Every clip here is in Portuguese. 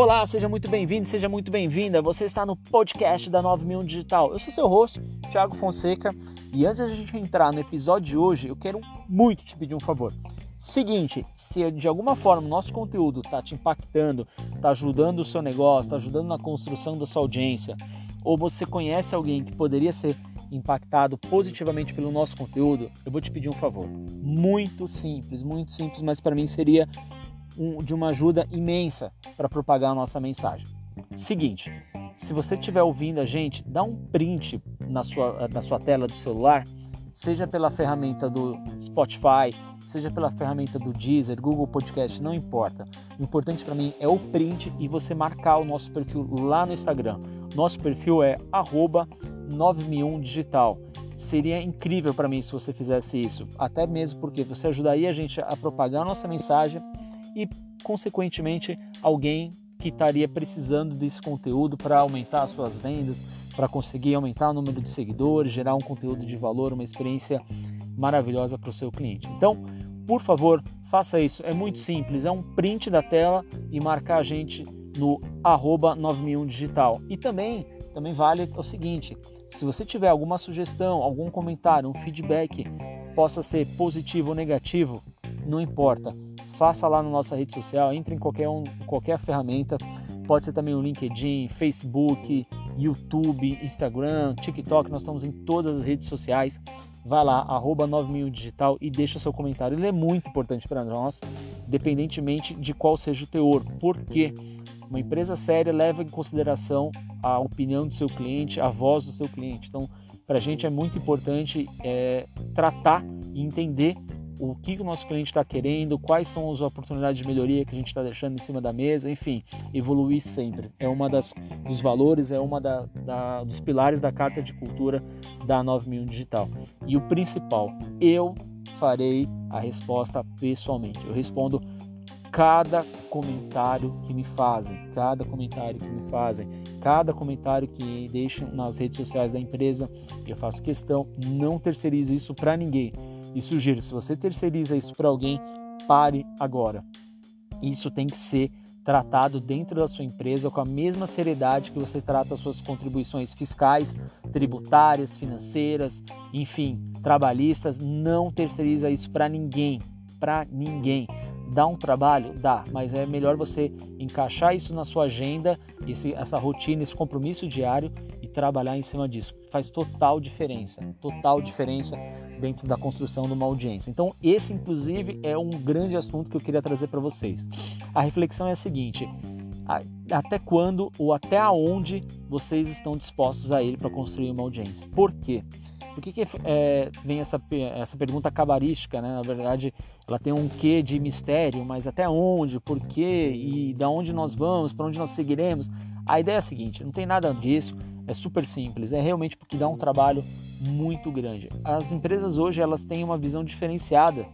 Olá, seja muito bem-vindo, seja muito bem-vinda. Você está no podcast da 9000 Digital. Eu sou seu host, Thiago Fonseca, e antes da gente entrar no episódio de hoje, eu quero muito te pedir um favor. Seguinte, se de alguma forma o nosso conteúdo está te impactando, está ajudando o seu negócio, está ajudando na construção da sua audiência, ou você conhece alguém que poderia ser impactado positivamente pelo nosso conteúdo, eu vou te pedir um favor. Muito simples, muito simples, mas para mim seria um, de uma ajuda imensa para propagar a nossa mensagem. Seguinte, se você estiver ouvindo a gente, dá um print na sua, na sua tela do celular, seja pela ferramenta do Spotify, seja pela ferramenta do Deezer, Google Podcast, não importa. O importante para mim é o print e você marcar o nosso perfil lá no Instagram. Nosso perfil é 901digital. Seria incrível para mim se você fizesse isso, até mesmo porque você ajudaria a gente a propagar a nossa mensagem e, consequentemente, alguém que estaria precisando desse conteúdo para aumentar as suas vendas, para conseguir aumentar o número de seguidores, gerar um conteúdo de valor, uma experiência maravilhosa para o seu cliente. Então, por favor, faça isso. É muito simples, é um print da tela e marcar a gente no arroba 91digital. E também, também vale o seguinte, se você tiver alguma sugestão, algum comentário, um feedback, possa ser positivo ou negativo, não importa faça lá na nossa rede social, entre em qualquer, um, qualquer ferramenta, pode ser também o LinkedIn, Facebook, YouTube, Instagram, TikTok, nós estamos em todas as redes sociais. Vai lá, arroba 9000 digital e deixa seu comentário. Ele é muito importante para nós, independentemente de qual seja o teor. Porque uma empresa séria leva em consideração a opinião do seu cliente, a voz do seu cliente. Então, para a gente é muito importante é, tratar e entender o que o nosso cliente está querendo, quais são as oportunidades de melhoria que a gente está deixando em cima da mesa, enfim, evoluir sempre. É uma das dos valores, é uma da, da, dos pilares da carta de cultura da 9000 Digital. E o principal, eu farei a resposta pessoalmente. Eu respondo cada comentário que me fazem, cada comentário que me fazem, cada comentário que deixam nas redes sociais da empresa, eu faço questão, não terceirizo isso para ninguém. E sugiro, se você terceiriza isso para alguém, pare agora. Isso tem que ser tratado dentro da sua empresa com a mesma seriedade que você trata as suas contribuições fiscais, tributárias, financeiras, enfim, trabalhistas. Não terceiriza isso para ninguém, para ninguém. Dá um trabalho? Dá, mas é melhor você encaixar isso na sua agenda, esse, essa rotina, esse compromisso diário e trabalhar em cima disso. Faz total diferença, total diferença dentro da construção de uma audiência. Então, esse, inclusive, é um grande assunto que eu queria trazer para vocês. A reflexão é a seguinte: até quando ou até aonde vocês estão dispostos a ir para construir uma audiência? Por quê? Por que, que é, vem essa, essa pergunta cabarística, né? Na verdade, ela tem um quê de mistério, mas até onde, por quê e da onde nós vamos, para onde nós seguiremos? A ideia é a seguinte: não tem nada disso, é super simples, é realmente porque dá um trabalho muito grande. As empresas hoje elas têm uma visão diferenciada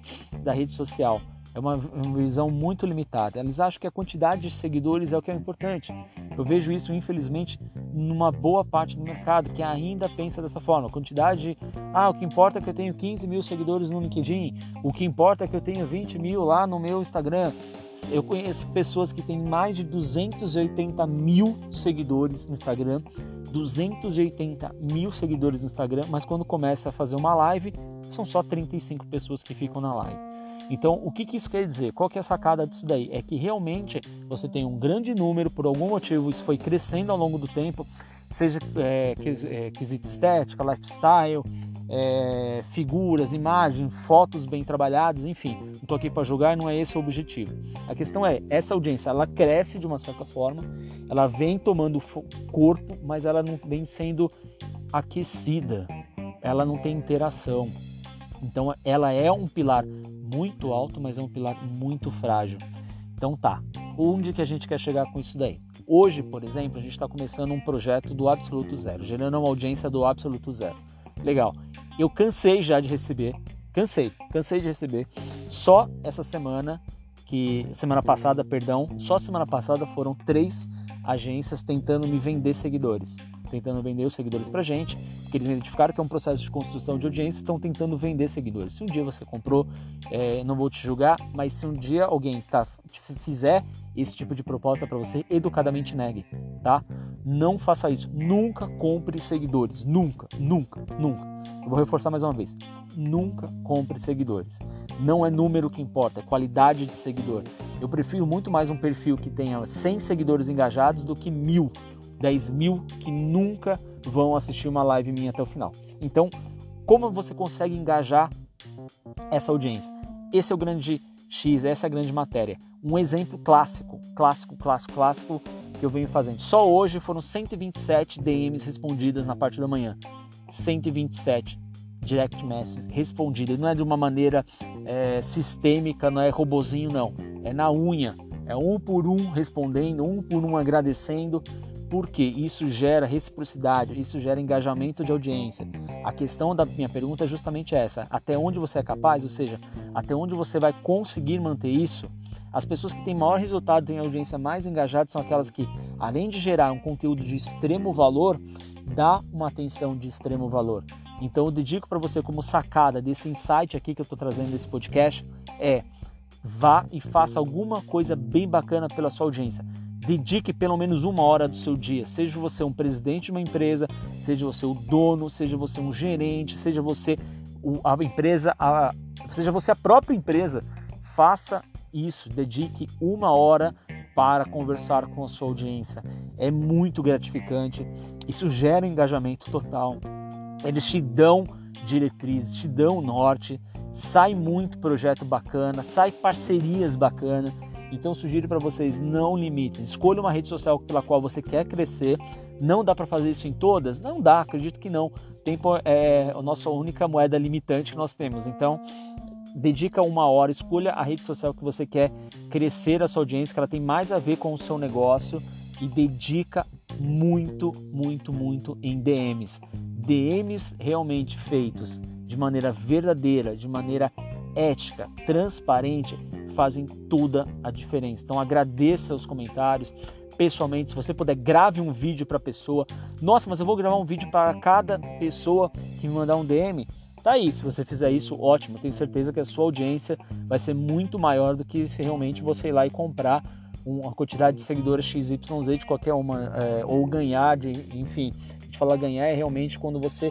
da rede social. É uma, uma visão muito limitada. Elas acham que a quantidade de seguidores é o que é importante. Eu vejo isso, infelizmente, numa boa parte do mercado que ainda pensa dessa forma. A quantidade, ah, o que importa é que eu tenho 15 mil seguidores no LinkedIn, o que importa é que eu tenho 20 mil lá no meu Instagram. Eu conheço pessoas que têm mais de 280 mil seguidores no Instagram 280 mil seguidores no Instagram, mas quando começa a fazer uma live, são só 35 pessoas que ficam na live. Então, o que, que isso quer dizer? Qual que é a sacada disso daí? É que realmente você tem um grande número, por algum motivo isso foi crescendo ao longo do tempo, seja é, é quesito estética, lifestyle, é, figuras, imagens, fotos bem trabalhadas, enfim. Não estou aqui para julgar, não é esse o objetivo. A questão é, essa audiência, ela cresce de uma certa forma, ela vem tomando corpo, mas ela não vem sendo aquecida, ela não tem interação. Então ela é um pilar muito alto, mas é um pilar muito frágil. Então tá, onde que a gente quer chegar com isso daí? Hoje, por exemplo, a gente está começando um projeto do absoluto zero, gerando uma audiência do absoluto zero. Legal. Eu cansei já de receber, cansei, cansei de receber. Só essa semana, que semana passada, perdão, só semana passada foram três agências tentando me vender seguidores, tentando vender os seguidores para gente, porque eles identificaram que é um processo de construção de audiência, estão tentando vender seguidores. Se um dia você comprou, é, não vou te julgar, mas se um dia alguém tá, fizer esse tipo de proposta para você, educadamente negue, tá? Não faça isso. Nunca compre seguidores, nunca, nunca, nunca. Eu vou reforçar mais uma vez. Nunca compre seguidores. Não é número que importa, é qualidade de seguidor. Eu prefiro muito mais um perfil que tenha 100 seguidores engajados do que mil, 10 mil que nunca vão assistir uma live minha até o final. Então, como você consegue engajar essa audiência? Esse é o grande X, essa é a grande matéria. Um exemplo clássico, clássico, clássico, clássico que eu venho fazendo. Só hoje foram 127 DMs respondidas na parte da manhã. 127 direct messages respondidas. Não é de uma maneira é, sistêmica, não é robozinho, não. É na unha. É um por um respondendo, um por um agradecendo, porque isso gera reciprocidade, isso gera engajamento de audiência. A questão da minha pergunta é justamente essa: até onde você é capaz, ou seja, até onde você vai conseguir manter isso? As pessoas que têm maior resultado, têm audiência mais engajada, são aquelas que, além de gerar um conteúdo de extremo valor, dá uma atenção de extremo valor. Então eu dedico para você como sacada desse insight aqui que eu estou trazendo nesse podcast é vá e faça alguma coisa bem bacana pela sua audiência. Dedique pelo menos uma hora do seu dia, seja você um presidente de uma empresa, seja você o dono, seja você um gerente, seja você a empresa, a, seja você a própria empresa, faça isso, dedique uma hora para conversar com a sua audiência. É muito gratificante, isso gera engajamento total. Eles te dão diretrizes, te dão norte, sai muito projeto bacana, sai parcerias bacana. Então sugiro para vocês não limitem. Escolha uma rede social pela qual você quer crescer. Não dá para fazer isso em todas? Não dá, acredito que não. Tempo é a nossa única moeda limitante que nós temos. Então dedica uma hora, escolha a rede social que você quer crescer a sua audiência, que ela tem mais a ver com o seu negócio e dedica muito, muito, muito em DMs. DMs realmente feitos de maneira verdadeira, de maneira ética, transparente, fazem toda a diferença. Então agradeça os comentários. Pessoalmente, se você puder, grave um vídeo para a pessoa. Nossa, mas eu vou gravar um vídeo para cada pessoa que me mandar um DM. Tá aí, se você fizer isso, ótimo. Tenho certeza que a sua audiência vai ser muito maior do que se realmente você ir lá e comprar uma quantidade de seguidores XYZ de qualquer uma, é, ou ganhar, de, enfim. A gente fala ganhar é realmente quando você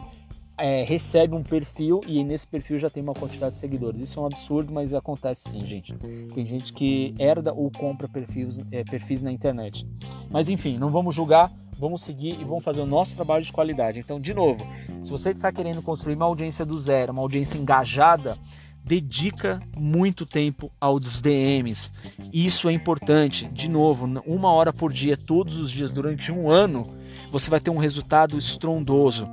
é, recebe um perfil e nesse perfil já tem uma quantidade de seguidores. Isso é um absurdo, mas acontece sim, gente. Tem gente que herda ou compra perfis, é, perfis na internet. Mas enfim, não vamos julgar, vamos seguir e vamos fazer o nosso trabalho de qualidade. Então, de novo, se você está querendo construir uma audiência do zero, uma audiência engajada, dedica muito tempo aos DMs. Isso é importante. De novo, uma hora por dia, todos os dias, durante um ano, você vai ter um resultado estrondoso.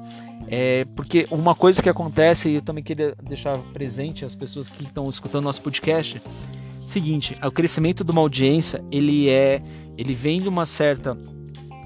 É, porque uma coisa que acontece, e eu também queria deixar presente as pessoas que estão escutando nosso podcast, seguinte, o crescimento de uma audiência, ele é, ele vem de uma certa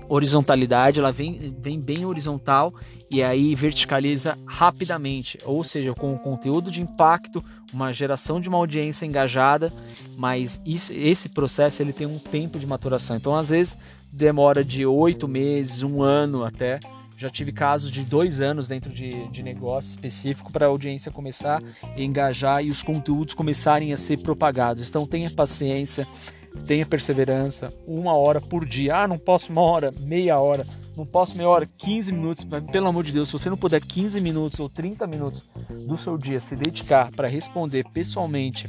horizontalidade, ela vem, vem bem horizontal e aí verticaliza rapidamente, ou seja, com um conteúdo de impacto, uma geração de uma audiência engajada, mas isso, esse processo ele tem um tempo de maturação. Então, às vezes, demora de oito meses, um ano até. Já tive casos de dois anos dentro de, de negócio específico para a audiência começar a engajar e os conteúdos começarem a ser propagados. Então tenha paciência, tenha perseverança, uma hora por dia. Ah, não posso uma hora, meia hora, não posso meia hora, 15 minutos. Pelo amor de Deus, se você não puder 15 minutos ou 30 minutos do seu dia se dedicar para responder pessoalmente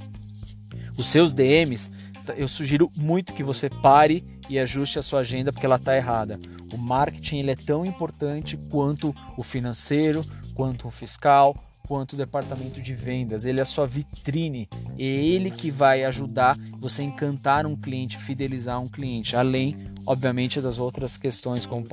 os seus DMs, eu sugiro muito que você pare e ajuste a sua agenda porque ela está errada. O marketing ele é tão importante quanto o financeiro, quanto o fiscal, quanto o departamento de vendas. Ele é a sua vitrine. É ele que vai ajudar você a encantar um cliente, fidelizar um cliente, além, obviamente, das outras questões como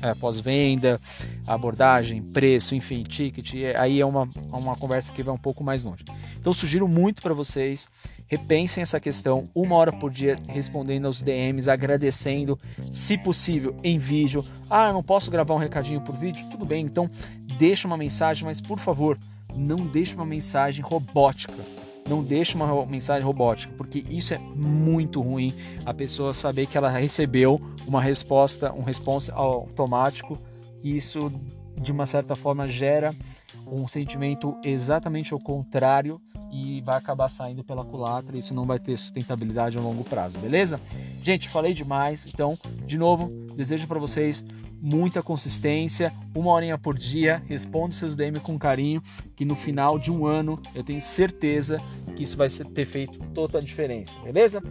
é, pós-venda, pós abordagem, preço, enfim, ticket. Aí é uma, uma conversa que vai um pouco mais longe. Então, sugiro muito para vocês repensem essa questão, uma hora por dia respondendo aos DMs, agradecendo, se possível, em vídeo. Ah, não posso gravar um recadinho por vídeo? Tudo bem, então deixa uma mensagem, mas por favor, não deixe uma mensagem robótica. não deixe uma mensagem robótica, porque isso é muito ruim. A pessoa saber que ela recebeu uma resposta, um response automático, e isso de uma certa forma gera um sentimento exatamente ao contrário e vai acabar saindo pela culatra. Isso não vai ter sustentabilidade a longo prazo, beleza? Gente, falei demais, então, de novo, desejo para vocês muita consistência, uma horinha por dia, responda seus DM com carinho, que no final de um ano eu tenho certeza que isso vai ter feito toda a diferença, beleza?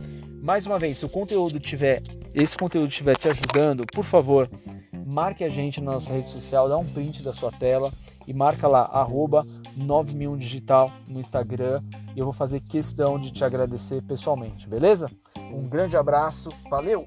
Mais uma vez, se o conteúdo tiver, esse conteúdo estiver te ajudando, por favor, marque a gente na nossa rede social, dá um print da sua tela e marca lá, arroba 9001 Digital no Instagram e eu vou fazer questão de te agradecer pessoalmente, beleza? Um grande abraço, valeu!